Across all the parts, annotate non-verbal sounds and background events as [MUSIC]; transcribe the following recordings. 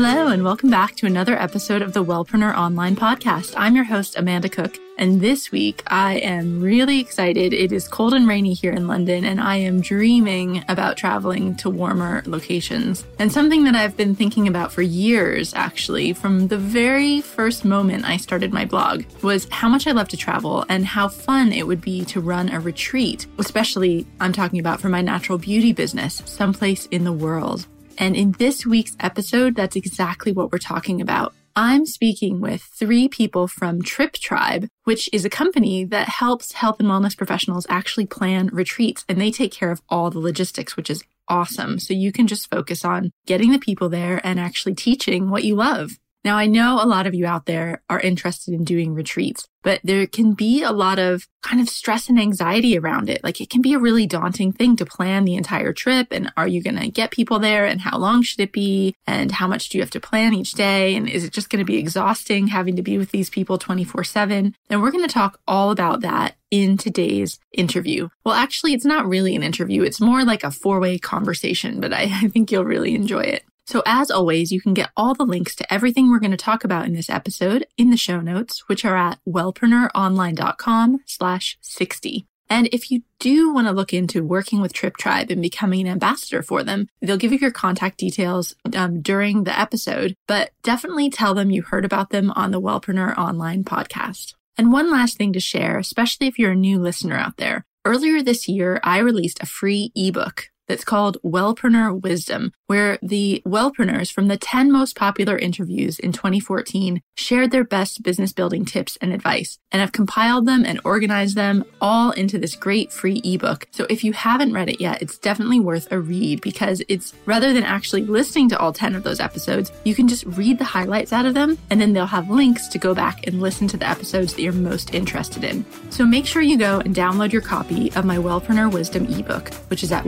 Hello, and welcome back to another episode of the Wellpreneur Online Podcast. I'm your host, Amanda Cook, and this week I am really excited. It is cold and rainy here in London, and I am dreaming about traveling to warmer locations. And something that I've been thinking about for years, actually, from the very first moment I started my blog, was how much I love to travel and how fun it would be to run a retreat, especially I'm talking about for my natural beauty business, someplace in the world. And in this week's episode, that's exactly what we're talking about. I'm speaking with three people from Trip Tribe, which is a company that helps health and wellness professionals actually plan retreats and they take care of all the logistics, which is awesome. So you can just focus on getting the people there and actually teaching what you love. Now, I know a lot of you out there are interested in doing retreats, but there can be a lot of kind of stress and anxiety around it. Like it can be a really daunting thing to plan the entire trip. And are you going to get people there? And how long should it be? And how much do you have to plan each day? And is it just going to be exhausting having to be with these people 24 seven? And we're going to talk all about that in today's interview. Well, actually, it's not really an interview. It's more like a four way conversation, but I, [LAUGHS] I think you'll really enjoy it. So as always, you can get all the links to everything we're going to talk about in this episode in the show notes, which are at wellpreneuronline.com slash 60. And if you do want to look into working with Trip Tribe and becoming an ambassador for them, they'll give you your contact details um, during the episode, but definitely tell them you heard about them on the Wellpreneur Online podcast. And one last thing to share, especially if you're a new listener out there. Earlier this year, I released a free ebook that's called Wellpreneur Wisdom, where the Wellpreneurs from the 10 most popular interviews in 2014 shared their best business building tips and advice. And I've compiled them and organized them all into this great free ebook. So if you haven't read it yet, it's definitely worth a read because it's rather than actually listening to all 10 of those episodes, you can just read the highlights out of them and then they'll have links to go back and listen to the episodes that you're most interested in. So make sure you go and download your copy of my Wellpreneur Wisdom ebook, which is at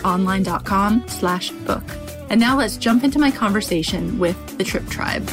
wellpreneuronline.com slash book. And now let's jump into my conversation with the Trip Tribe.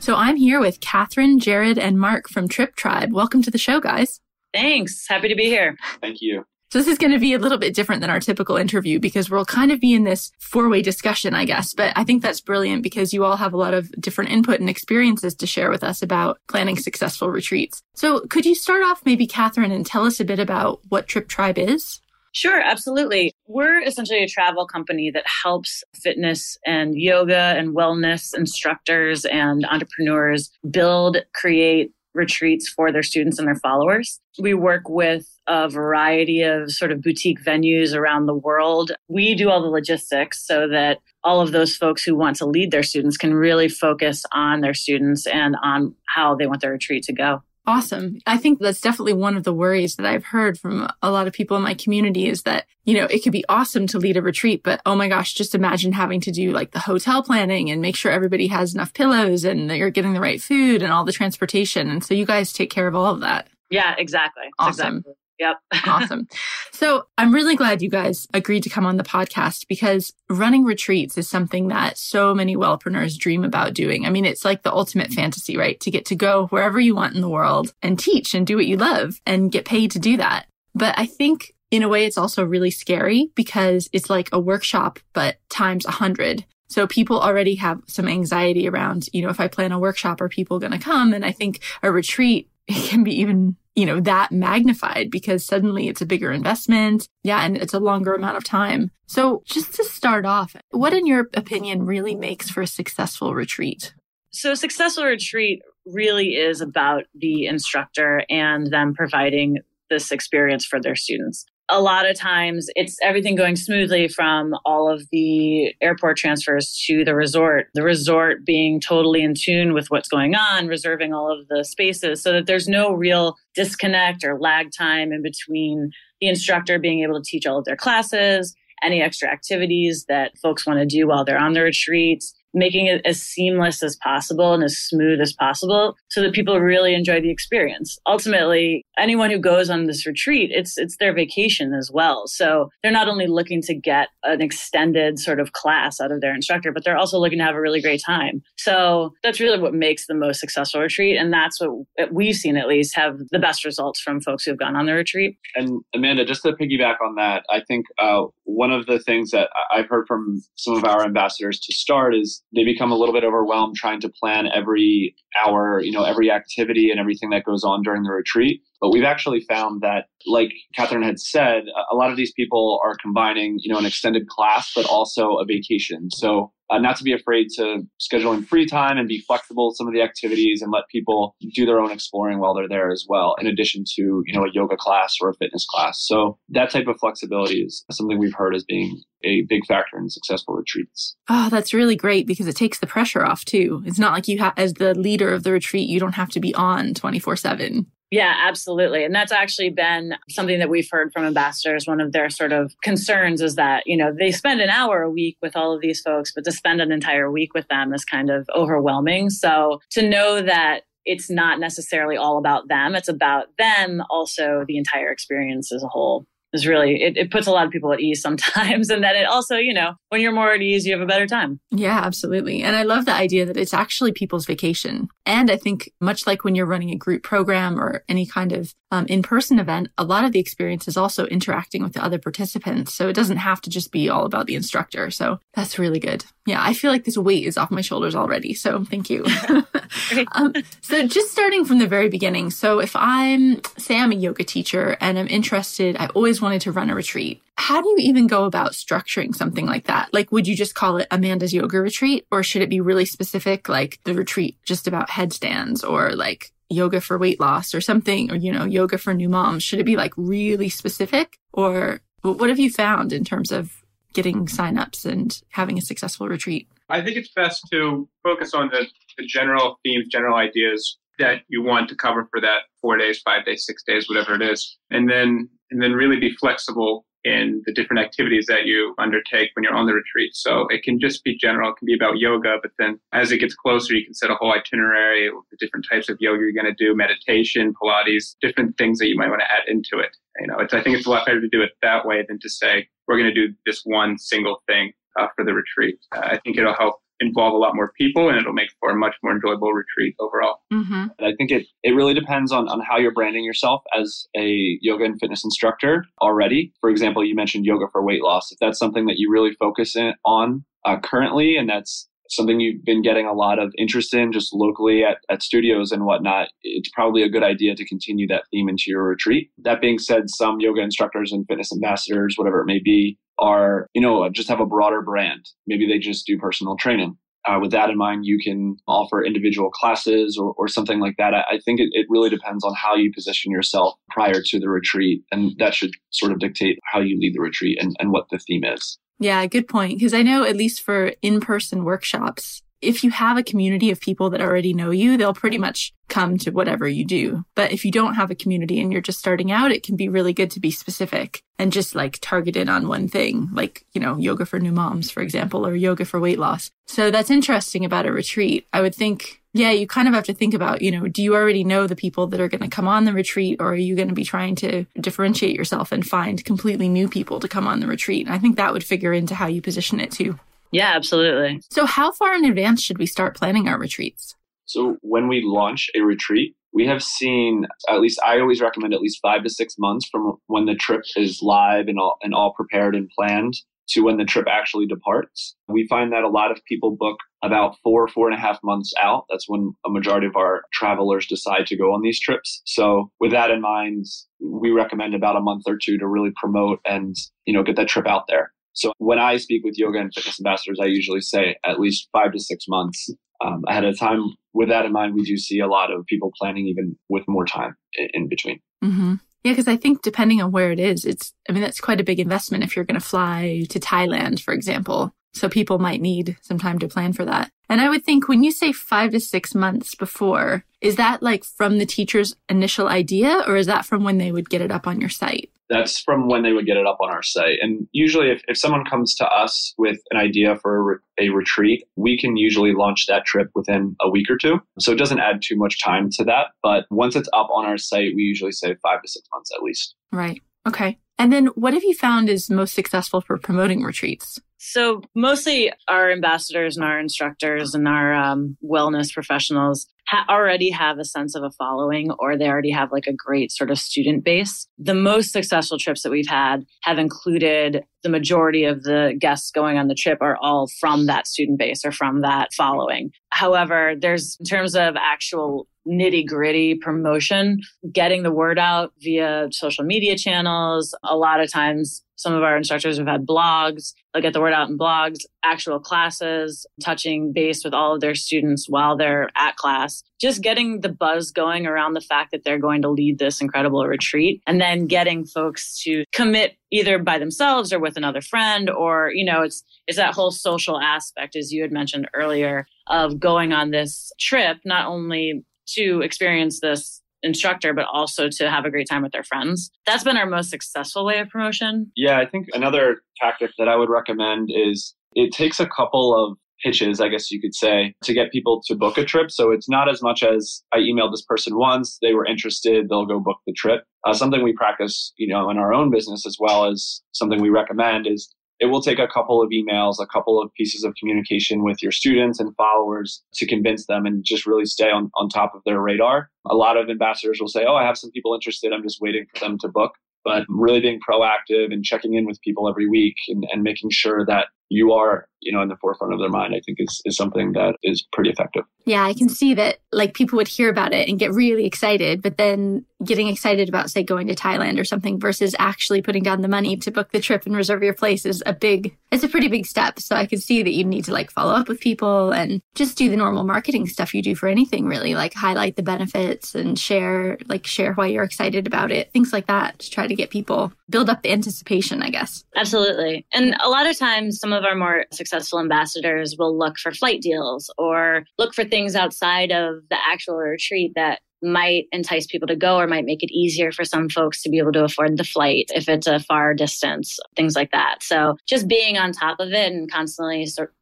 So I'm here with Katharine, Jared, and Marc from Trip Tribe. Welcome to the show, guys. Thanks. Happy to be here. Thank you. So this is going to be a little bit different than our typical interview because we'll kind of be in this four-way discussion, I guess. But I think that's brilliant because you all have a lot of different input and experiences to share with us about planning successful retreats. So could you start off maybe, Katharine, and tell us a bit about what Trip Tribe is? Sure, absolutely. We're essentially a travel company that helps fitness and yoga and wellness instructors and entrepreneurs build, create, retreats for their students and their followers. We work with a variety of sort of boutique venues around the world. We do all the logistics so that all of those folks who want to lead their students can really focus on their students and on how they want their retreat to go. Awesome. I think that's definitely one of the worries that I've heard from a lot of people in my community is that, you know, it could be awesome to lead a retreat, but oh my gosh, just imagine having to do like the hotel planning and make sure everybody has enough pillows and that you're getting the right food and all the transportation. And so you guys take care of all of that. Yeah, exactly. Awesome. Exactly. Yep. [LAUGHS] awesome. So I'm really glad you guys agreed to come on the podcast because running retreats is something that so many wellpreneurs dream about doing. I mean, it's like the ultimate fantasy, right? To get to go wherever you want in the world and teach and do what you love and get paid to do that. But I think in a way, it's also really scary because it's like a workshop, but times a hundred. So people already have some anxiety around, you know, if I plan a workshop, are people going to come? And I think a retreat it can be even you know, that magnified because suddenly it's a bigger investment. Yeah. And it's a longer amount of time. So just to start off, what in your opinion really makes for a successful retreat? So a successful retreat really is about the instructor and them providing this experience for their students. A lot of times it's everything going smoothly from all of the airport transfers to the resort, the resort being totally in tune with what's going on, reserving all of the spaces so that there's no real disconnect or lag time in between the instructor being able to teach all of their classes, any extra activities that folks want to do while they're on the retreats making it as seamless as possible and as smooth as possible so that people really enjoy the experience. Ultimately, anyone who goes on this retreat, it's it's their vacation as well. So they're not only looking to get an extended sort of class out of their instructor, but they're also looking to have a really great time. So that's really what makes the most successful retreat and that's what we've seen at least have the best results from folks who've gone on the retreat. And Amanda, just to piggyback on that, I think uh, one of the things that I've heard from some of our ambassadors to start is they become a little bit overwhelmed trying to plan every hour, you know, every activity and everything that goes on during the retreat. But we've actually found that, like Katharine had said, a lot of these people are combining, you know, an extended class, but also a vacation. So uh, not to be afraid to schedule in free time and be flexible with some of the activities and let people do their own exploring while they're there as well, in addition to, you know, a yoga class or a fitness class. So that type of flexibility is something we've heard as being a big factor in successful retreats. Oh, that's really great because it takes the pressure off too. It's not like you have, as the leader of the retreat, you don't have to be on 24 7. Yeah, absolutely. And that's actually been something that we've heard from ambassadors. One of their sort of concerns is that, you know, they spend an hour a week with all of these folks, but to spend an entire week with them is kind of overwhelming. So to know that it's not necessarily all about them, it's about them, also the entire experience as a whole is really it, it puts a lot of people at ease [LAUGHS] sometimes. And then it also you know when you're more at ease you have a better time. Yeah absolutely. And i love the idea that it's actually people's vacation. And i think much like when you're running a group program or any kind of um, in-person event a lot of the experience is also interacting with the other participants. So it doesn't have to just be all about the instructor. So that's really good yeah i feel like this weight is off my shoulders already so thank you [LAUGHS] [LAUGHS] um, so just starting from the very beginning so if i'm say i'm a yoga teacher and i'm interested i always always wanted to run a retreat. How do you even go about structuring something like that? Like, would you just call it Amanda's yoga retreat or should it be really specific, like the retreat just about headstands or like yoga for weight loss or something, or, you know, yoga for new moms? Should it be like really specific or what have you found in terms of getting signups and having a successful retreat? I think it's best to focus on the, the general themes, general ideas that you want to cover for that four days, five days, six days, whatever it is. And then and then really be flexible in the different activities that you undertake when you're on the retreat. So it can just be general, it can be about yoga, but then as it gets closer, you can set a whole itinerary the different types of yoga you're going to do, meditation, Pilates, different things that you might want to add into it. You know, I think it's a lot better to do it that way than to say, we're going to do this one single thing uh, for the retreat. Uh, I think it'll help involve a lot more people and it'll make for a much more enjoyable retreat overall. Mm-hmm. And I think it, it really depends on, on how you're branding yourself as a yoga and fitness instructor already. For example, you mentioned yoga for weight loss. If that's something that you really focus in, on uh, currently and that's something you've been getting a lot of interest in just locally at, at studios and whatnot, it's probably a good idea to continue that theme into your retreat. That being said, some yoga instructors and fitness ambassadors, whatever it may be, are, you know, just have a broader brand. Maybe they just do personal training. Uh, with that in mind, you can offer individual classes or, or something like that. I, I think it, it really depends on how you position yourself prior to the retreat. And that should sort of dictate how you lead the retreat and, and what the theme is. Yeah, good point. Because I know, at least for in person workshops, if you have a community of people that already know you, they'll pretty much come to whatever you do. But if you don't have a community and you're just starting out, it can be really good to be specific and just like targeted on one thing, like, you know, yoga for new moms, for example, or yoga for weight loss. So that's interesting about a retreat. I would think, yeah, you kind of have to think about, you know, do you already know the people that are going to come on the retreat or are you going to be trying to differentiate yourself and find completely new people to come on the retreat? And I think that would figure into how you position it too. Yeah, absolutely. So, how far in advance should we start planning our retreats? So, when we launch a retreat, we have seen at least I always recommend at least five to six months from when the trip is live and all and all prepared and planned to when the trip actually departs. We find that a lot of people book about four, four and a half months out. That's when a majority of our travelers decide to go on these trips. So with that in mind, we recommend about a month or two to really promote and, you know, get that trip out there. So when I speak with yoga and fitness ambassadors, I usually say at least five to six months um, ahead of time. With that in mind, we do see a lot of people planning even with more time in, in between. Mm-hmm. Yeah, because I think depending on where it is, it's, I mean, that's quite a big investment if you're going to fly to Thailand, for example. So people might need some time to plan for that. And I would think when you say five to six months before, is that like from the teacher's initial idea or is that from when they would get it up on your site? That's from when they would get it up on our site. And usually, if, if someone comes to us with an idea for a, re- a retreat, we can usually launch that trip within a week or two. So it doesn't add too much time to that. But once it's up on our site, we usually say five to six months at least. Right. Okay. And then what have you found is most successful for promoting retreats? So, mostly our ambassadors and our instructors and our um, wellness professionals ha- already have a sense of a following or they already have like a great sort of student base. The most successful trips that we've had have included the majority of the guests going on the trip are all from that student base or from that following. However, there's in terms of actual nitty gritty promotion, getting the word out via social media channels. A lot of times, some of our instructors have had blogs. They'll get the word out in blogs, actual classes, touching base with all of their students while they're at class. Just getting the buzz going around the fact that they're going to lead this incredible retreat and then getting folks to commit either by themselves or with another friend or, you know, it's, it's that whole social aspect, as you had mentioned earlier, of going on this trip, not only to experience this instructor, but also to have a great time with their friends. That's been our most successful way of promotion. Yeah, I think another tactic that I would recommend is it takes a couple of pitches, I guess you could say, to get people to book a trip. So it's not as much as I emailed this person once, they were interested, they'll go book the trip. Uh, something we practice, you know, in our own business as well as something we recommend is it will take a couple of emails, a couple of pieces of communication with your students and followers to convince them and just really stay on, on top of their radar. A lot of ambassadors will say, Oh, I have some people interested. I'm just waiting for them to book. But really being proactive and checking in with people every week and, and making sure that you are you know in the forefront of their mind i think is, is something that is pretty effective yeah i can see that like people would hear about it and get really excited but then getting excited about say going to thailand or something versus actually putting down the money to book the trip and reserve your place is a big it's a pretty big step. So i can see that you need to like follow up with people and just do the normal marketing stuff you do for anything really like highlight the benefits and share like share why you're excited about it things like that to try to get people build up the anticipation i guess. Absolutely. And a lot of times some of our more successful ambassadors will look for flight deals or look for things outside of the actual retreat that might entice people to go or might make it easier for some folks to be able to afford the flight if it's a far distance, things like that. So just being on top of it and constantly sort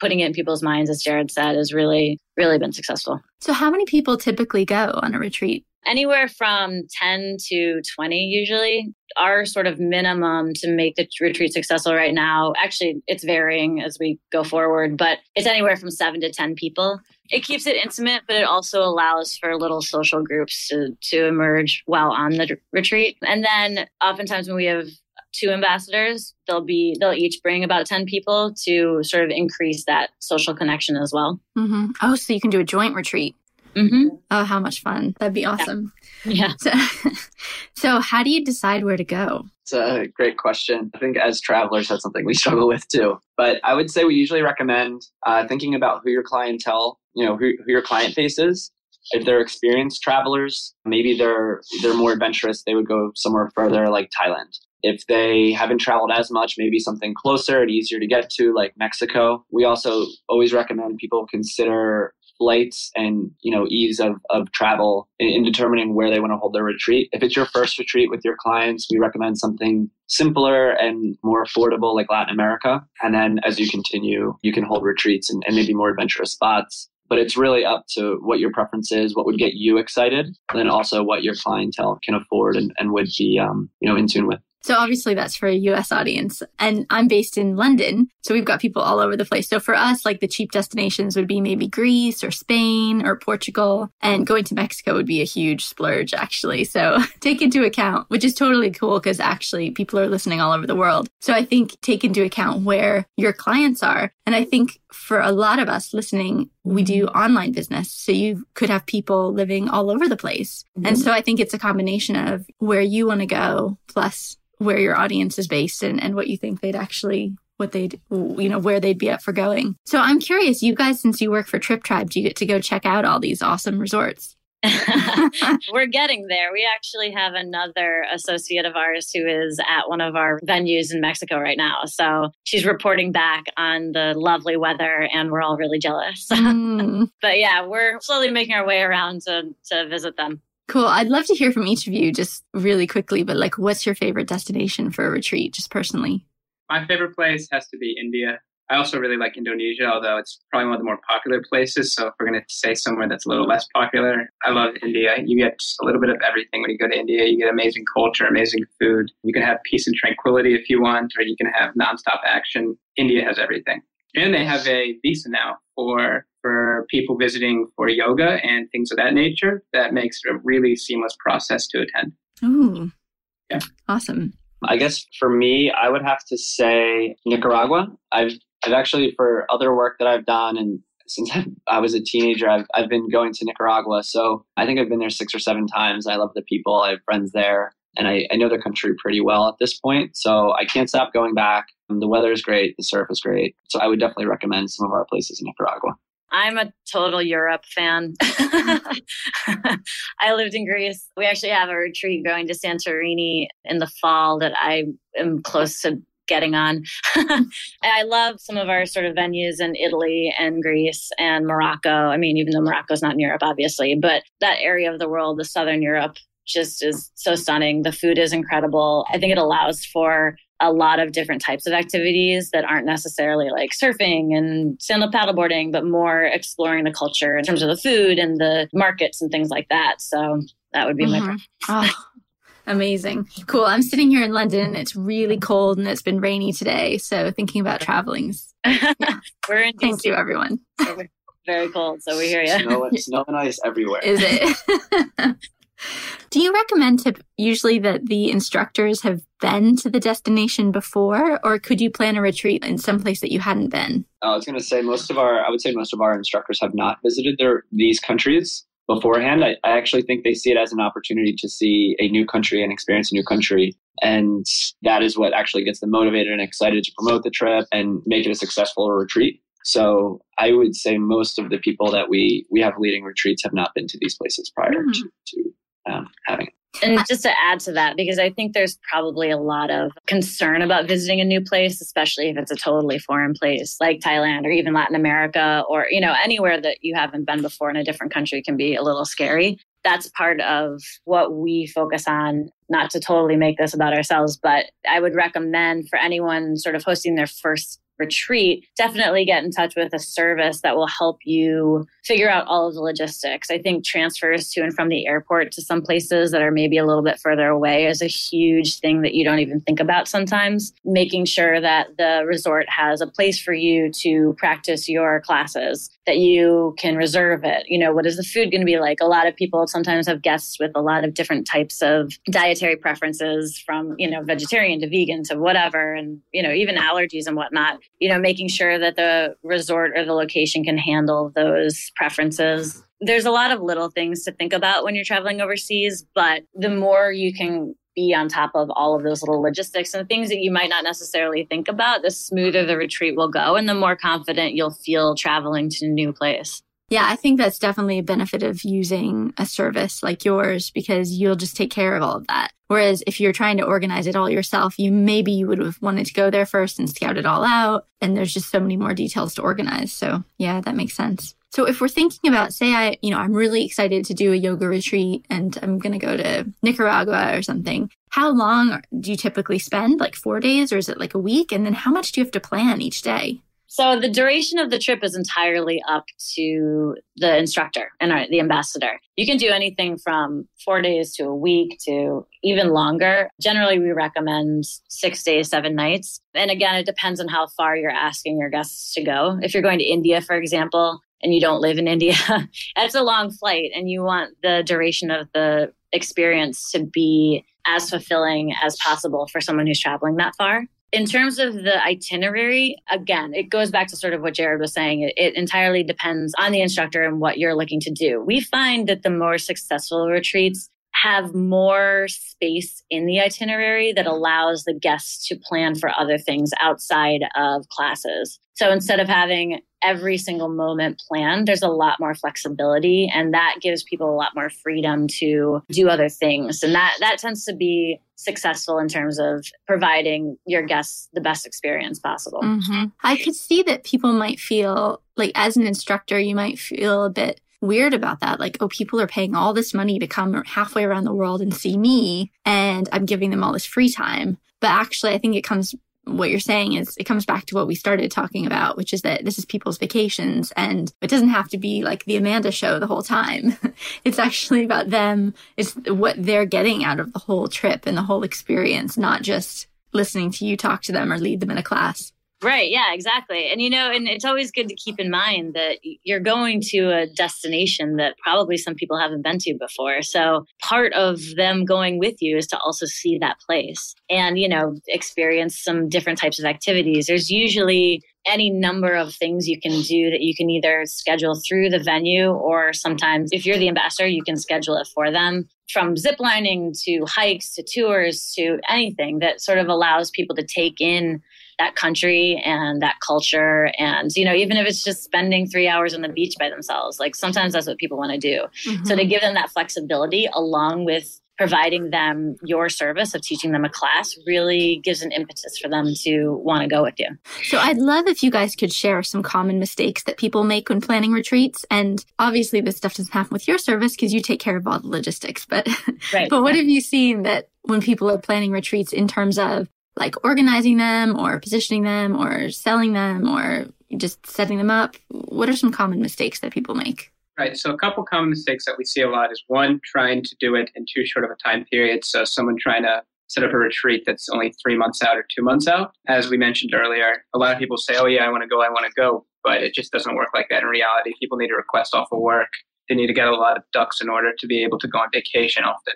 putting it in people's minds, as Jared said, has really, really been successful. So how many people typically go on a retreat? Anywhere from 10 to 20 usually. Our sort of minimum to make the retreat successful right now, actually, it's varying as we go forward, but it's anywhere from seven to 10 people. It keeps it intimate, but it also allows for little social groups to, to emerge while on the retreat. And then oftentimes when we have two ambassadors they'll be they'll each bring about 10 people to sort of increase that social connection as well mm-hmm. oh so you can do a joint retreat mm-hmm. oh how much fun. That'd be awesome. Yeah, yeah. [LAUGHS] So, so how do you decide where to go? It's a great question. I think as travelers that's something we [LAUGHS] struggle with too. But i would say we usually recommend uh, thinking about who your clientele you know who, who your client base is. If they're experienced travelers maybe they're they're more adventurous they would go somewhere further like thailand. If they haven't traveled as much, maybe something closer and easier to get to, like Mexico. We also always recommend people consider flights and you know ease of, of travel in, in determining where they want to hold their retreat. If it's your first retreat with your clients, we recommend something simpler and more affordable like Latin America. And then as you continue, you can hold retreats and, and maybe more adventurous spots but it's really up to what your preference is, what would get you excited, and then also what your clientele can afford and, and would be, um, you know, in tune with. So obviously that's for a US audience. And I'm based in London. So we've got people all over the place. So for us, like the cheap destinations would be maybe Greece or Spain or Portugal. And going to Mexico would be a huge splurge, actually. So [LAUGHS] take into account, which is totally cool because actually people are listening all over the world. So I think take into account where your clients are. And I think for a lot of us listening, we do online business. So you could have people living all over the place. Mm-hmm. And so I think it's a combination of where you want to go plus where your audience is based and, and what you think they'd actually what they'd you know where they'd be up for going so i'm curious you guys since you work for trip tribe do you get to go check out all these awesome resorts [LAUGHS] We're getting there. We actually have another associate of ours who is at one of our venues in Mexico right now. So she's reporting back on the lovely weather, and we're all really jealous. [LAUGHS] Mm. but yeah, we're slowly making our way around to, to visit them. Cool. I'd love to hear from each of you just really quickly, but like, what's your favorite destination for a retreat, just personally? My favorite place has to be India. I also really like Indonesia, although it's probably one of the more popular places. So if we're going to say somewhere that's a little less popular, I love India. You get a little bit of everything when you go to India. You get amazing culture, amazing food. You can have peace and tranquility if you want, or you can have nonstop action. India has everything. And they have a visa now for for people visiting for yoga and things of that nature. That makes it a really seamless process to attend. Ooh. Yeah. Awesome. I guess for me, I would have to say Nicaragua. I've I've actually for other work that I've done and since [LAUGHS] I was a teenager, I've I've been going to Nicaragua. So I think I've been there six or seven times. I love the people. I have friends there, and I, I know the country pretty well at this point. So I can't stop going back. Um, the weather is great. The surf is great. So I would definitely recommend some of our places in Nicaragua. I'm a total Europe fan. [LAUGHS] I lived in Greece. We actually have a retreat going to Santorini in the fall that I am close to getting on. [LAUGHS] I love some of our sort of venues in Italy and Greece and Morocco. I mean, even though Morocco's not in Europe, obviously, but that area of the world, the Southern Europe, just is so stunning. The food is incredible. I think it allows for a lot of different types of activities that aren't necessarily like surfing and stand up paddleboarding, but more exploring the culture in terms of the food and the markets and things like that. So that would be mm-hmm. my preference. Oh, Amazing. Cool. I'm sitting here in London. It's really cold and it's been rainy today. So thinking about traveling. [LAUGHS] Yeah. We're in Thank you, everyone. very cold. So we hear you. Snow, [LAUGHS] snow and ice everywhere. Is it? [LAUGHS] Do you recommend to usually that the instructors have been to the destination before, or could you plan a retreat in some place that you hadn't been? Uh, I was going to say most of our, I would say most of our instructors have not visited their these countries beforehand. I, I actually think they see it as an opportunity to see a new country and experience a new country. And that is what actually gets them motivated and excited to promote the trip and make it a successful retreat. So I would say most of the people that we we have leading retreats have not been to these places prior mm. to, to um, having it. And just to add to that, because I think there's probably a lot of concern about visiting a new place, especially if it's a totally foreign place like Thailand or even Latin America or, you know, anywhere that you haven't been before in a different country can be a little scary. That's part of what we focus on, not to totally make this about ourselves, but I would recommend for anyone sort of hosting their first retreat, definitely get in touch with a service that will help you figure out all of the logistics. I think transfers to and from the airport to some places that are maybe a little bit further away is a huge thing that you don't even think about sometimes. Making sure that the resort has a place for you to practice your classes, that you can reserve it. You know, what is the food going to be like? A lot of people sometimes have guests with a lot of different types of dietary preferences from, you know, vegetarian to vegan to whatever, and, you know, even allergies and whatnot. You know, making sure that the resort or the location can handle those preferences. There's a lot of little things to think about when you're traveling overseas, but the more you can be on top of all of those little logistics and things that you might not necessarily think about, the smoother the retreat will go and the more confident you'll feel traveling to a new place. Yeah, I think that's definitely a benefit of using a service like yours because you'll just take care of all of that. Whereas if you're trying to organize it all yourself, you maybe you would have wanted to go there first and scout it all out. And there's just so many more details to organize. So yeah, that makes sense. So if we're thinking about, say, I, you know, I'm really excited to do a yoga retreat and I'm going to go to Nicaragua or something. How long do you typically spend? Like four days or is it like a week? And then how much do you have to plan each day? So the duration of the trip is entirely up to the instructor and the ambassador. You can do anything from four days to a week to even longer. Generally, we recommend six days, seven nights. And again, it depends on how far you're asking your guests to go. If you're going to India, for example, and you don't live in India, [LAUGHS] that's a long flight and you want the duration of the experience to be as fulfilling as possible for someone who's traveling that far. In terms of the itinerary, again, it goes back to sort of what Jared was saying. It, it, entirely depends on the instructor and what you're looking to do. We find that the more successful retreats have more space in the itinerary that allows the guests to plan for other things outside of classes. So instead of having every single moment planned, there's a lot more flexibility and that gives people a lot more freedom to do other things. And that that tends to be successful in terms of providing your guests the best experience possible. Mm-hmm. I could see that people might feel like as an instructor you might feel a bit weird about that. Like, oh, people are paying all this money to come halfway around the world and see me, and I'm giving them all this free time. But actually, I think it comes, what you're saying is it comes back to what we started talking about, which is that this is people's vacations and it doesn't have to be like the Amanda show the whole time. [LAUGHS] it's actually about them. It's what they're getting out of the whole trip and the whole experience, not just listening to you talk to them or lead them in a class. Right. Yeah, exactly. And, you know, and it's always good to keep in mind that you're going to a destination that probably some people haven't been to before. So part of them going with you is to also see that place and, you know, experience some different types of activities. There's usually any number of things you can do that you can either schedule through the venue or sometimes if you're the ambassador you can schedule it for them from ziplining to hikes to tours to anything that sort of allows people to take in that country and that culture and you know even if it's just spending three hours on the beach by themselves like sometimes that's what people want to do mm-hmm. so to give them that flexibility along with providing them your service of teaching them a class really gives an impetus for them to want to go with you. So I'd love if you guys could share some common mistakes that people make when planning retreats. And obviously this stuff doesn't happen with your service because you take care of all the logistics. But [LAUGHS] right. but what have you seen that when people are planning retreats in terms of like organizing them or positioning them or selling them or just setting them up? What are some common mistakes that people make? Right. So a couple common mistakes that we see a lot is one, trying to do it in too short of a time period. So someone trying to set up a retreat that's only three months out or two months out. As we mentioned earlier, a lot of people say, oh, yeah, I want to go, I want to go. But it just doesn't work like that in reality. People need to request off of work. They need to get a lot of ducks in order to be able to go on vacation often.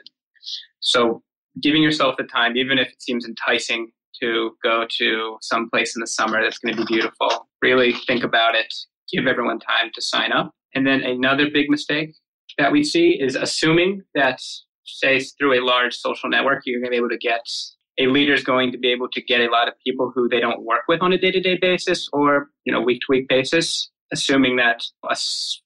So giving yourself the time, even if it seems enticing to go to some place in the summer that's going to be beautiful, really think about it. Give everyone time to sign up and then another big mistake that we see is assuming that, say, through a large social network, you're going to be able to get a leader is going to be able to get a lot of people who they don't work with on a day-to-day basis or you know week-to-week basis assuming that a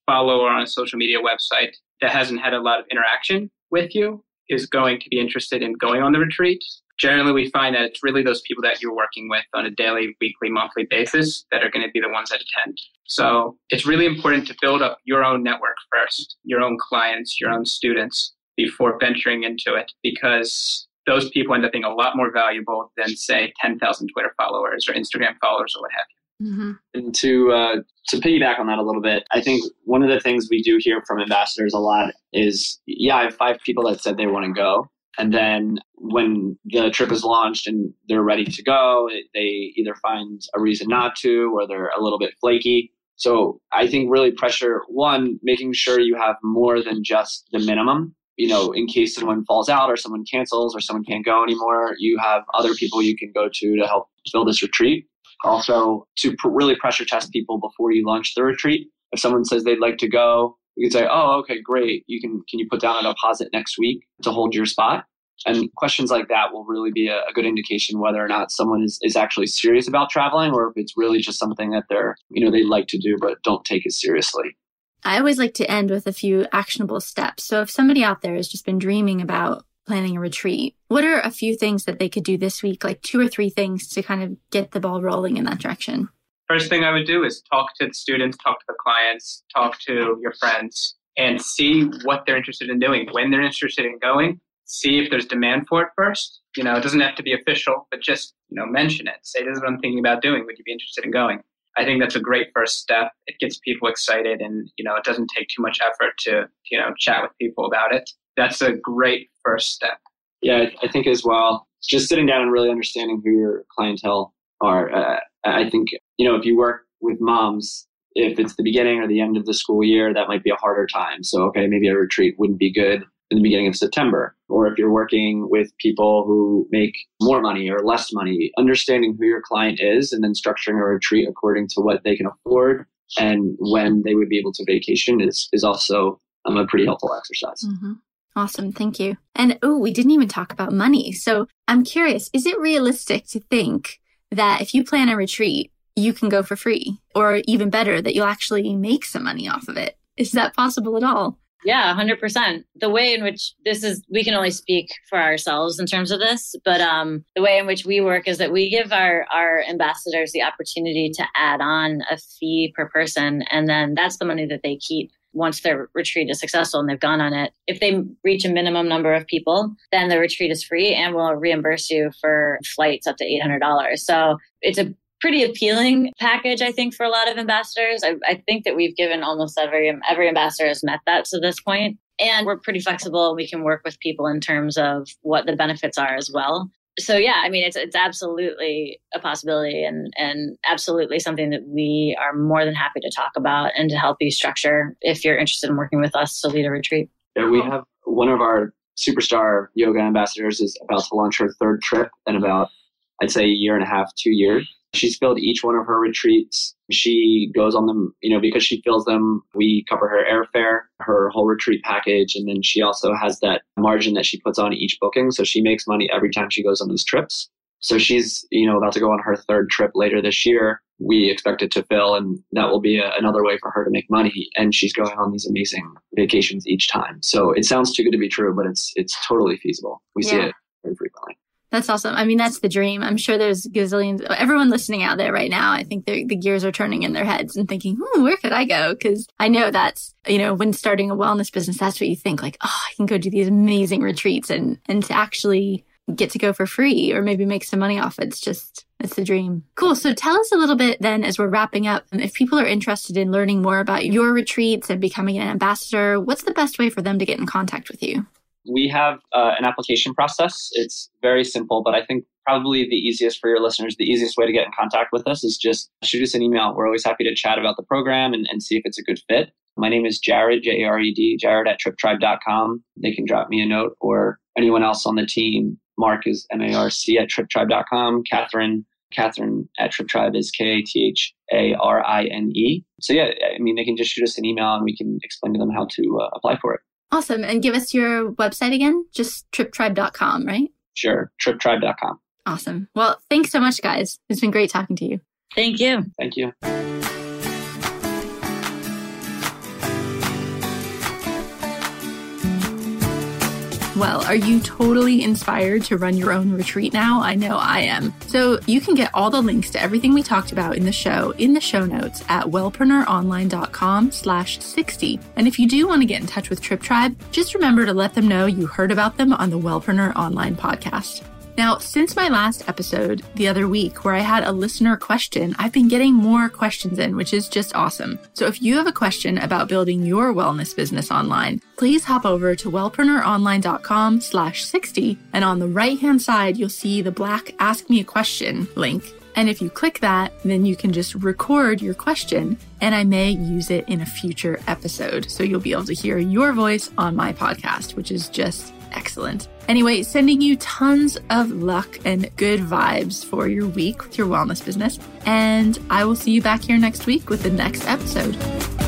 follower on a social media website that hasn't had a lot of interaction with you is going to be interested in going on the retreat generally we find that it's really those people that you're working with on a daily, weekly, monthly basis that are going to be the ones that attend. So it's really important to build up your own network first, your own clients, your own students before venturing into it because those people end up being a lot more valuable than say 10,000 Twitter followers or Instagram followers or what have you. Mm-hmm. And to uh, to piggyback on that a little bit, I think one of the things we do hear from ambassadors a lot is, yeah, I have five people that said they want to go, and then when the trip is launched and they're ready to go, they either find a reason not to or they're a little bit flaky. So I think really pressure one, making sure you have more than just the minimum. You know, in case someone falls out or someone cancels or someone can't go anymore, you have other people you can go to to help fill this retreat. Also, to pr- really pressure test people before you launch the retreat. If someone says they'd like to go, you can say, "Oh, okay, great. You can can you put down a deposit next week to hold your spot?" And questions like that will really be a, a, good indication whether or not someone is, is actually serious about traveling or if it's really just something that they're, you know, they like to do but don't take it seriously. I always like to end with a few actionable steps. So if somebody out there has just been dreaming about planning a retreat, what are a few things that they could do this week, like two or three things to kind of get the ball rolling in that direction? First thing I would do is talk to the students, talk to the clients, talk to your friends, and see what they're interested in doing, when they're interested in going, see if there's demand for it first. You know, it doesn't have to be official, but just, you know, mention it. Say, this is what I'm thinking about doing. Would you be interested in going? I think that's a great first step. It gets people excited and, you know, it doesn't take too much effort to, you know, chat with people about it. That's a great first step. Yeah, I think as well, just sitting down and really understanding who your clientele are. Uh, I think, you know, if you work with moms, if it's the beginning or the end of the school year, that might be a harder time. So, okay, maybe a retreat wouldn't be good in the beginning of September. Or if you're working with people who make more money or less money, understanding who your client is and then structuring a retreat according to what they can afford and when they would be able to vacation is, is also um, a pretty helpful exercise. Mm-hmm. Awesome. Thank you. And oh, we didn't even talk about money. So I'm curious, is it realistic to think that if you plan a retreat, you can go for free or even better that you'll actually make some money off of it? Is that possible at all? Yeah, 100%. The way in which this is, we can only speak for ourselves in terms of this, but um, the way in which we work is that we give our, our ambassadors the opportunity to add on a fee per person, and then that's the money that they keep once their retreat is successful and they've gone on it. If they reach a minimum number of people, then the retreat is free and we'll reimburse you for flights up to $800. So it's a pretty appealing package, I think, for a lot of ambassadors. I, I think that we've given almost every every ambassador has met that to this point. And we're pretty flexible. We can work with people in terms of what the benefits are as well. So yeah, I mean it's it's absolutely a possibility and and absolutely something that we are more than happy to talk about and to help you structure if you're interested in working with us to lead a retreat. Yeah, we have one of our superstar yoga ambassadors is about to launch her third trip in about I'd say a year and a half, two years. She's filled each one of her retreats. She goes on them, you know, because she fills them. We cover her airfare, her whole retreat package, and then she also has that margin that she puts on each booking. So she makes money every time she goes on these trips. So she's, you know, about to go on her third trip later this year. We expect it to fill, and that will be a, another way for her to make money. And she's going on these amazing vacations each time. So it sounds too good to be true, but it's it's totally feasible. We yeah. see it very frequently. That's awesome. I mean, that's the dream. I'm sure there's gazillions, everyone listening out there right now. I think the gears are turning in their heads and thinking, hmm, where could I go? Cause I know that's, you know, when starting a wellness business, that's what you think like, oh, I can go do these amazing retreats and, and to actually get to go for free or maybe make some money off. It's just, it's the dream. Cool. So tell us a little bit then as we're wrapping up, if people are interested in learning more about your retreats and becoming an ambassador, what's the best way for them to get in contact with you? We have uh, an application process. It's very simple, but I think probably the easiest for your listeners, the easiest way to get in contact with us is just shoot us an email. We're always happy to chat about the program and, and see if it's a good fit. My name is Jared, J A R E D, Jared at triptribe.com. They can drop me a note or anyone else on the team. Marc is M A R C at triptribe.com. Katharine, Katharine at triptribe is K A T H A R I N E. So, yeah, I mean, they can just shoot us an email and we can explain to them how to uh, apply for it. Awesome. And give us your website again, just triptribe.com, right? Sure, triptribe.com. Awesome. Well, thanks so much, guys. It's been great talking to you. Thank you. Thank you. Well, are you totally inspired to run your own retreat now? I know I am. So you can get all the links to everything we talked about in the show in the show notes at wellpreneuronline.com slash 60. And if you do want to get in touch with Trip Tribe, just remember to let them know you heard about them on the Wellpreneur Online podcast. Now, since my last episode the other week where I had a listener question, I've been getting more questions in, which is just awesome. So if you have a question about building your wellness business online, please hop over to wellpreneuronline.com slash 60. And on the right hand side, you'll see the black ask me a question link. And if you click that, then you can just record your question and I may use it in a future episode. So you'll be able to hear your voice on my podcast, which is just excellent. Anyway, sending you tons of luck and good vibes for your week with your wellness business. And I will see you back here next week with the next episode.